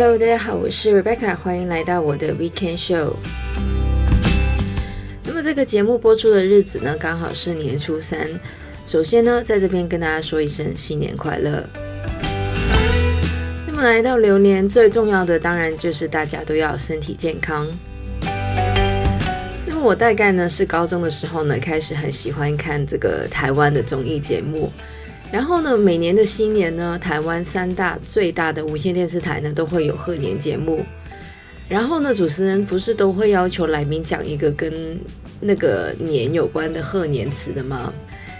Hello，大家好，我是 Rebecca，欢迎来到我的 Weekend Show。那么这个节目播出的日子呢，刚好是年初三。首先呢，在这边跟大家说一声新年快乐。那么来到流年，最重要的当然就是大家都要身体健康。那么我大概呢是高中的时候呢，开始很喜欢看这个台湾的综艺节目。然后呢，每年的新年呢，台湾三大最大的无线电视台呢，都会有贺年节目。然后呢，主持人不是都会要求来宾讲一个跟那个年有关的贺年词的吗？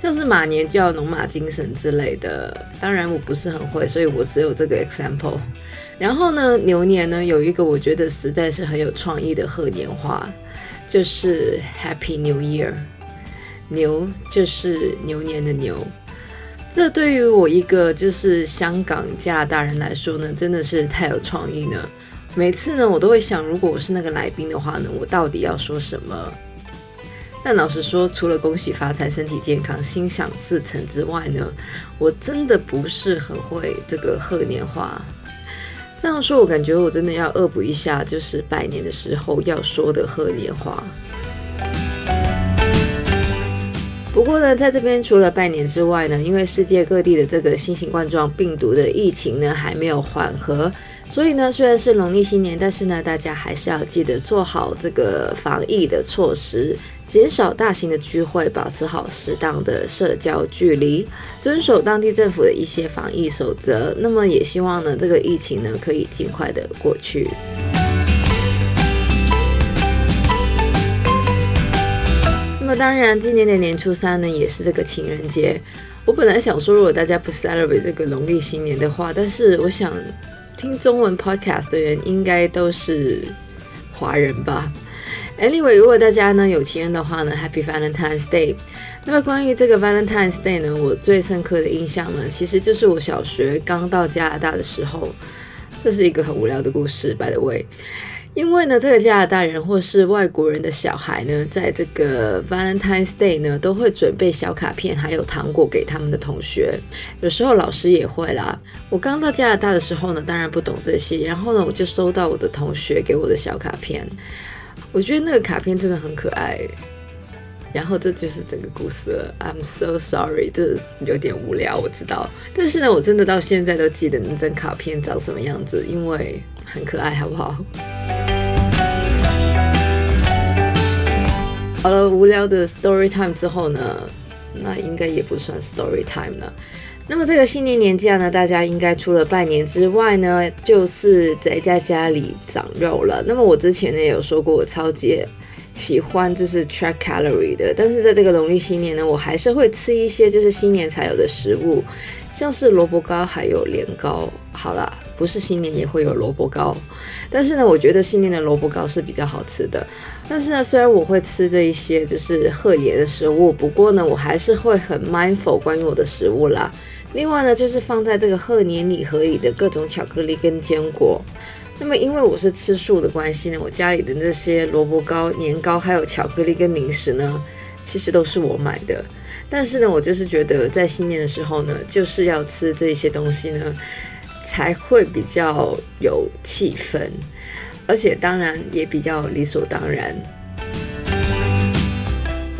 像是马年就要龙马精神之类的。当然我不是很会，所以我只有这个 example。然后呢，牛年呢，有一个我觉得实在是很有创意的贺年话，就是 Happy New Year。牛就是牛年的牛。这对于我一个就是香港加拿大人来说呢，真的是太有创意呢。每次呢，我都会想，如果我是那个来宾的话呢，我到底要说什么？但老实说，除了恭喜发财、身体健康、心想事成之外呢，我真的不是很会这个贺年话。这样说，我感觉我真的要恶补一下，就是拜年的时候要说的贺年话。不过呢，在这边除了拜年之外呢，因为世界各地的这个新型冠状病毒的疫情呢还没有缓和，所以呢，虽然是农历新年，但是呢，大家还是要记得做好这个防疫的措施，减少大型的聚会，保持好适当的社交距离，遵守当地政府的一些防疫守则。那么也希望呢，这个疫情呢可以尽快的过去。么当然，今年的年初三呢，也是这个情人节。我本来想说，如果大家不 celebrate 这个农历新年的话，但是我想听中文 podcast 的人应该都是华人吧。Anyway，如果大家呢有情人的话呢，Happy Valentine's Day。那么关于这个 Valentine's Day 呢，我最深刻的印象呢，其实就是我小学刚到加拿大的时候。这是一个很无聊的故事，by the way。因为呢，这个加拿大人或是外国人的小孩呢，在这个 Valentine's Day 呢，都会准备小卡片还有糖果给他们的同学。有时候老师也会啦。我刚到加拿大的时候呢，当然不懂这些，然后呢，我就收到我的同学给我的小卡片。我觉得那个卡片真的很可爱。然后这就是整个故事了。I'm so sorry，这有点无聊，我知道。但是呢，我真的到现在都记得那张卡片长什么样子，因为很可爱，好不好？好了，无聊的 story time 之后呢，那应该也不算 story time 了。那么这个新年年假呢，大家应该除了拜年之外呢，就是宅在家里长肉了。那么我之前呢也有说过，我超级喜欢就是 track calorie 的，但是在这个农历新年呢，我还是会吃一些就是新年才有的食物，像是萝卜糕还有年糕。好啦。不是新年也会有萝卜糕，但是呢，我觉得新年的萝卜糕是比较好吃的。但是呢，虽然我会吃这一些就是贺年的食物，不过呢，我还是会很 mindful 关于我的食物啦。另外呢，就是放在这个贺年礼盒里的各种巧克力跟坚果。那么因为我是吃素的关系呢，我家里的那些萝卜糕、年糕还有巧克力跟零食呢，其实都是我买的。但是呢，我就是觉得在新年的时候呢，就是要吃这些东西呢。才会比较有气氛，而且当然也比较理所当然。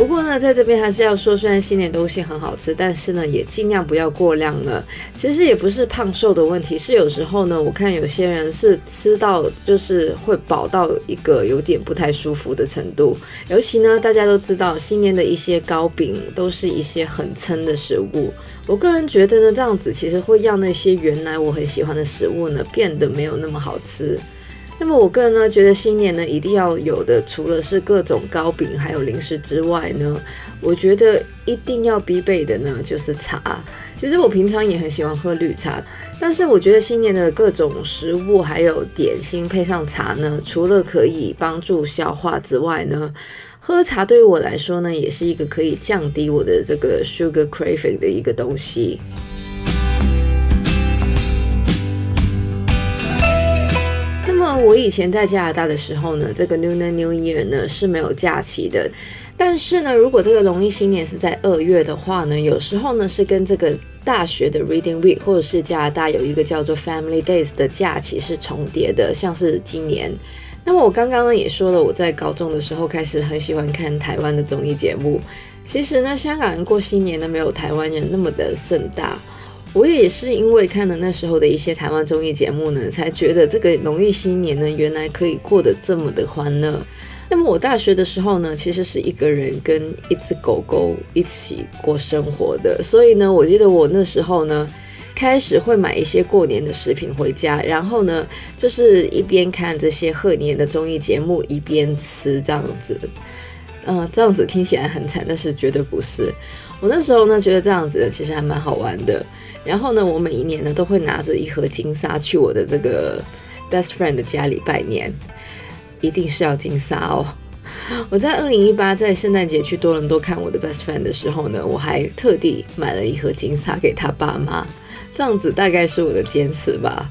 不过呢，在这边还是要说，虽然新年东西很好吃，但是呢，也尽量不要过量了。其实也不是胖瘦的问题，是有时候呢，我看有些人是吃到就是会饱到一个有点不太舒服的程度。尤其呢，大家都知道新年的一些糕饼都是一些很撑的食物。我个人觉得呢，这样子其实会让那些原来我很喜欢的食物呢，变得没有那么好吃。那么我个人呢，觉得新年呢一定要有的，除了是各种糕饼还有零食之外呢，我觉得一定要必备的呢就是茶。其实我平常也很喜欢喝绿茶，但是我觉得新年的各种食物还有点心配上茶呢，除了可以帮助消化之外呢，喝茶对于我来说呢，也是一个可以降低我的这个 sugar craving 的一个东西。我以前在加拿大的时候呢，这个 Lunar New Year 呢是没有假期的。但是呢，如果这个农历新年是在二月的话呢，有时候呢是跟这个大学的 Reading Week，或者是加拿大有一个叫做 Family Days 的假期是重叠的，像是今年。那么我刚刚呢也说了，我在高中的时候开始很喜欢看台湾的综艺节目。其实呢，香港人过新年呢没有台湾人那么的盛大。我也是因为看了那时候的一些台湾综艺节目呢，才觉得这个农历新年呢原来可以过得这么的欢乐。那么我大学的时候呢，其实是一个人跟一只狗狗一起过生活的，所以呢，我记得我那时候呢，开始会买一些过年的食品回家，然后呢，就是一边看这些贺年的综艺节目，一边吃这样子。嗯、这样子听起来很惨，但是绝对不是。我那时候呢，觉得这样子其实还蛮好玩的。然后呢，我每一年呢都会拿着一盒金沙去我的这个 best friend 的家里拜年。一定是要金沙哦！我在二零一八在圣诞节去多伦多看我的 best friend 的时候呢，我还特地买了一盒金沙给他爸妈，这样子大概是我的坚持吧。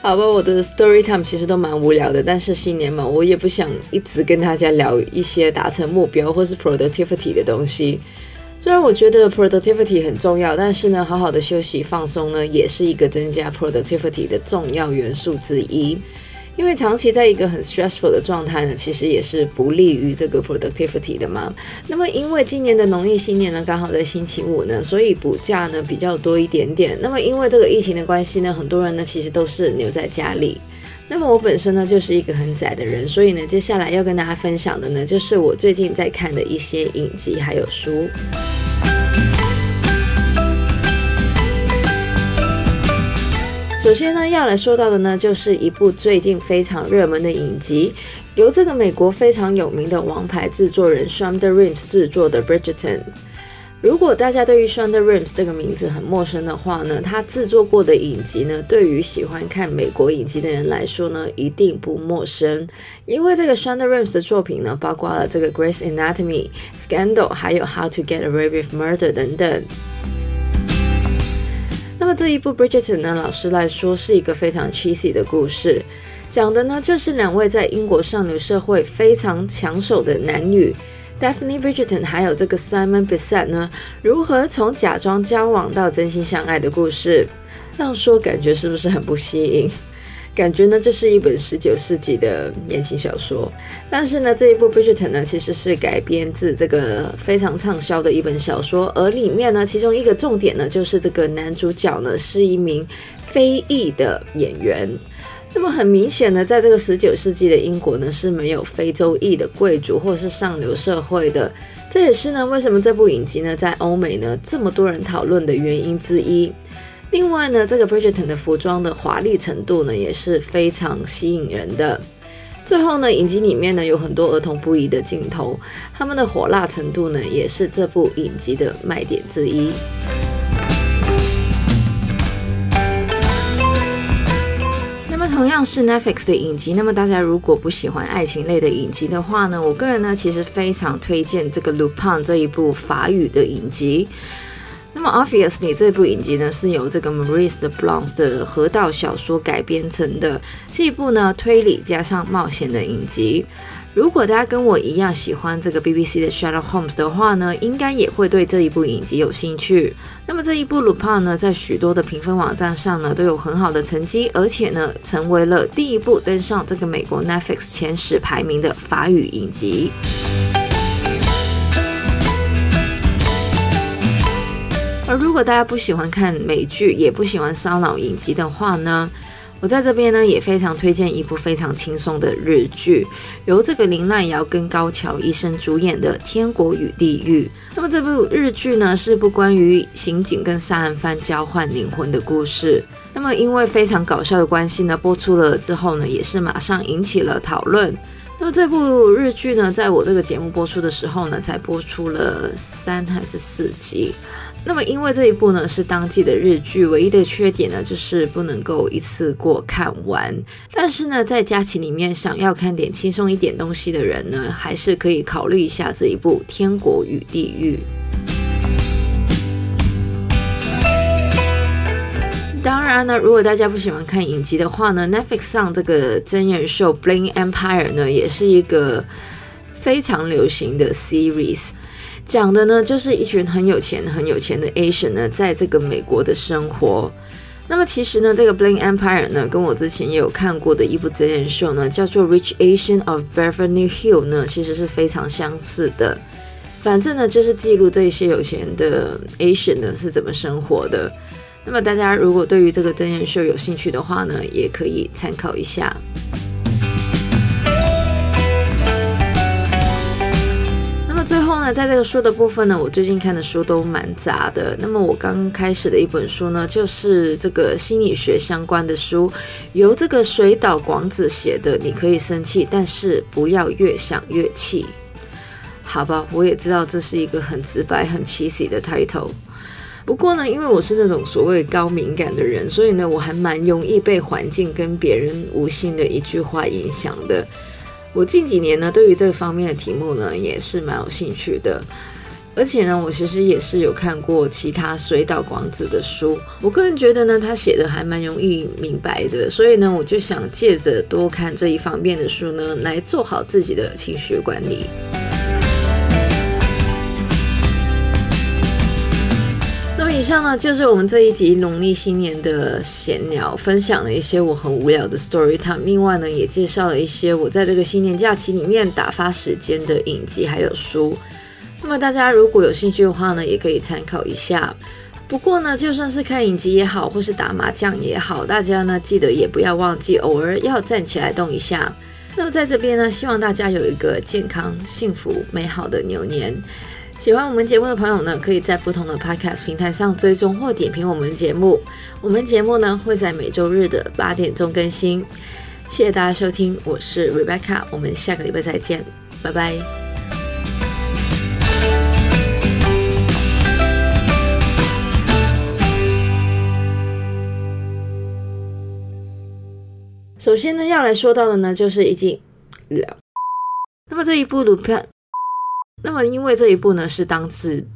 好吧，我的 story time 其实都蛮无聊的，但是新年嘛，我也不想一直跟大家聊一些达成目标或是 productivity 的东西。虽然我觉得 productivity 很重要，但是呢，好好的休息放松呢，也是一个增加 productivity 的重要元素之一。因为长期在一个很 stressful 的状态呢，其实也是不利于这个 productivity 的嘛。那么因为今年的农历新年呢，刚好在星期五呢，所以补假呢比较多一点点。那么因为这个疫情的关系呢，很多人呢其实都是留在家里。那么我本身呢就是一个很宅的人，所以呢接下来要跟大家分享的呢，就是我最近在看的一些影集还有书。首先呢，要来说到的呢，就是一部最近非常热门的影集，由这个美国非常有名的王牌制作人 Shonda r i m s 制作的《Bridgerton》。如果大家对于 Shonda Rhimes 这个名字很陌生的话呢，他制作过的影集呢，对于喜欢看美国影集的人来说呢，一定不陌生。因为这个 Shonda Rhimes 的作品呢，包括了这个《Grace Anatomy》、《Scandal》，还有《How to Get Away with Murder》等等。那么这一部《Bridgerton》呢，老实来说是一个非常 cheesy 的故事，讲的呢就是两位在英国上流社会非常抢手的男女，Daphne Bridgerton 还有这个 Simon b e s s e t 呢，如何从假装交往到真心相爱的故事。这样说感觉是不是很不吸引？感觉呢，这是一本十九世纪的言情小说，但是呢，这一部《Bridgerton》呢，其实是改编自这个非常畅销的一本小说，而里面呢，其中一个重点呢，就是这个男主角呢是一名非裔的演员。那么很明显呢，在这个十九世纪的英国呢，是没有非洲裔的贵族或是上流社会的，这也是呢，为什么这部影集呢，在欧美呢这么多人讨论的原因之一。另外呢，这个 Bridgerton 的服装的华丽程度呢，也是非常吸引人的。最后呢，影集里面呢有很多儿童不宜的镜头，他们的火辣程度呢，也是这部影集的卖点之一。同样是 Netflix 的影集，那么大家如果不喜欢爱情类的影集的话呢，我个人呢其实非常推荐这个 Lupin 这一部法语的影集。那么，Obviously，这部影集呢是由这个 Maurice de b l a n c 的河道小说改编成的，是一部呢推理加上冒险的影集。如果大家跟我一样喜欢这个 BBC 的 Sherlock Holmes 的话呢，应该也会对这一部影集有兴趣。那么这一部《Lupin》呢，在许多的评分网站上呢都有很好的成绩，而且呢成为了第一部登上这个美国 Netflix 前十排名的法语影集。而如果大家不喜欢看美剧，也不喜欢烧脑影集的话呢，我在这边呢也非常推荐一部非常轻松的日剧，由这个林濑遥跟高桥一生主演的《天国与地狱》。那么这部日剧呢是部关于刑警跟杀人犯交换灵魂的故事。那么因为非常搞笑的关系呢，播出了之后呢，也是马上引起了讨论。那么这部日剧呢，在我这个节目播出的时候呢，才播出了三还是四集。那么，因为这一部呢是当季的日剧，唯一的缺点呢就是不能够一次过看完。但是呢，在假期里面想要看点轻松一点东西的人呢，还是可以考虑一下这一部《天国与地狱》。当然呢，如果大家不喜欢看影集的话呢，Netflix 上这个真人秀《Bling Empire》呢，也是一个非常流行的 series。讲的呢就是一群很有钱、很有钱的 Asian 呢，在这个美国的生活。那么其实呢，这个 Bling Empire 呢，跟我之前也有看过的一部真人秀呢，叫做 Rich Asian of Beverly Hill 呢，其实是非常相似的。反正呢，就是记录这些有钱的 Asian 呢是怎么生活的。那么大家如果对于这个真人秀有兴趣的话呢，也可以参考一下。最后呢，在这个书的部分呢，我最近看的书都蛮杂的。那么我刚开始的一本书呢，就是这个心理学相关的书，由这个水岛广子写的。你可以生气，但是不要越想越气。好吧，我也知道这是一个很直白、很 cheesy 的 title。不过呢，因为我是那种所谓高敏感的人，所以呢，我还蛮容易被环境跟别人无心的一句话影响的。我近几年呢，对于这个方面的题目呢，也是蛮有兴趣的。而且呢，我其实也是有看过其他水岛广子的书。我个人觉得呢，他写的还蛮容易明白的。所以呢，我就想借着多看这一方面的书呢，来做好自己的情绪管理。以上呢，就是我们这一集农历新年的闲聊，分享了一些我很无聊的 story time。另外呢，也介绍了一些我在这个新年假期里面打发时间的影集还有书。那么大家如果有兴趣的话呢，也可以参考一下。不过呢，就算是看影集也好，或是打麻将也好，大家呢记得也不要忘记偶尔要站起来动一下。那么在这边呢，希望大家有一个健康、幸福、美好的牛年。喜欢我们节目的朋友呢，可以在不同的 Podcast 平台上追踪或点评我们节目。我们节目呢会在每周日的八点钟更新。谢谢大家收听，我是 Rebecca，我们下个礼拜再见，拜拜。首先呢，要来说到的呢，就是已经了。那么这一部录片。那么，因为这一部呢是当自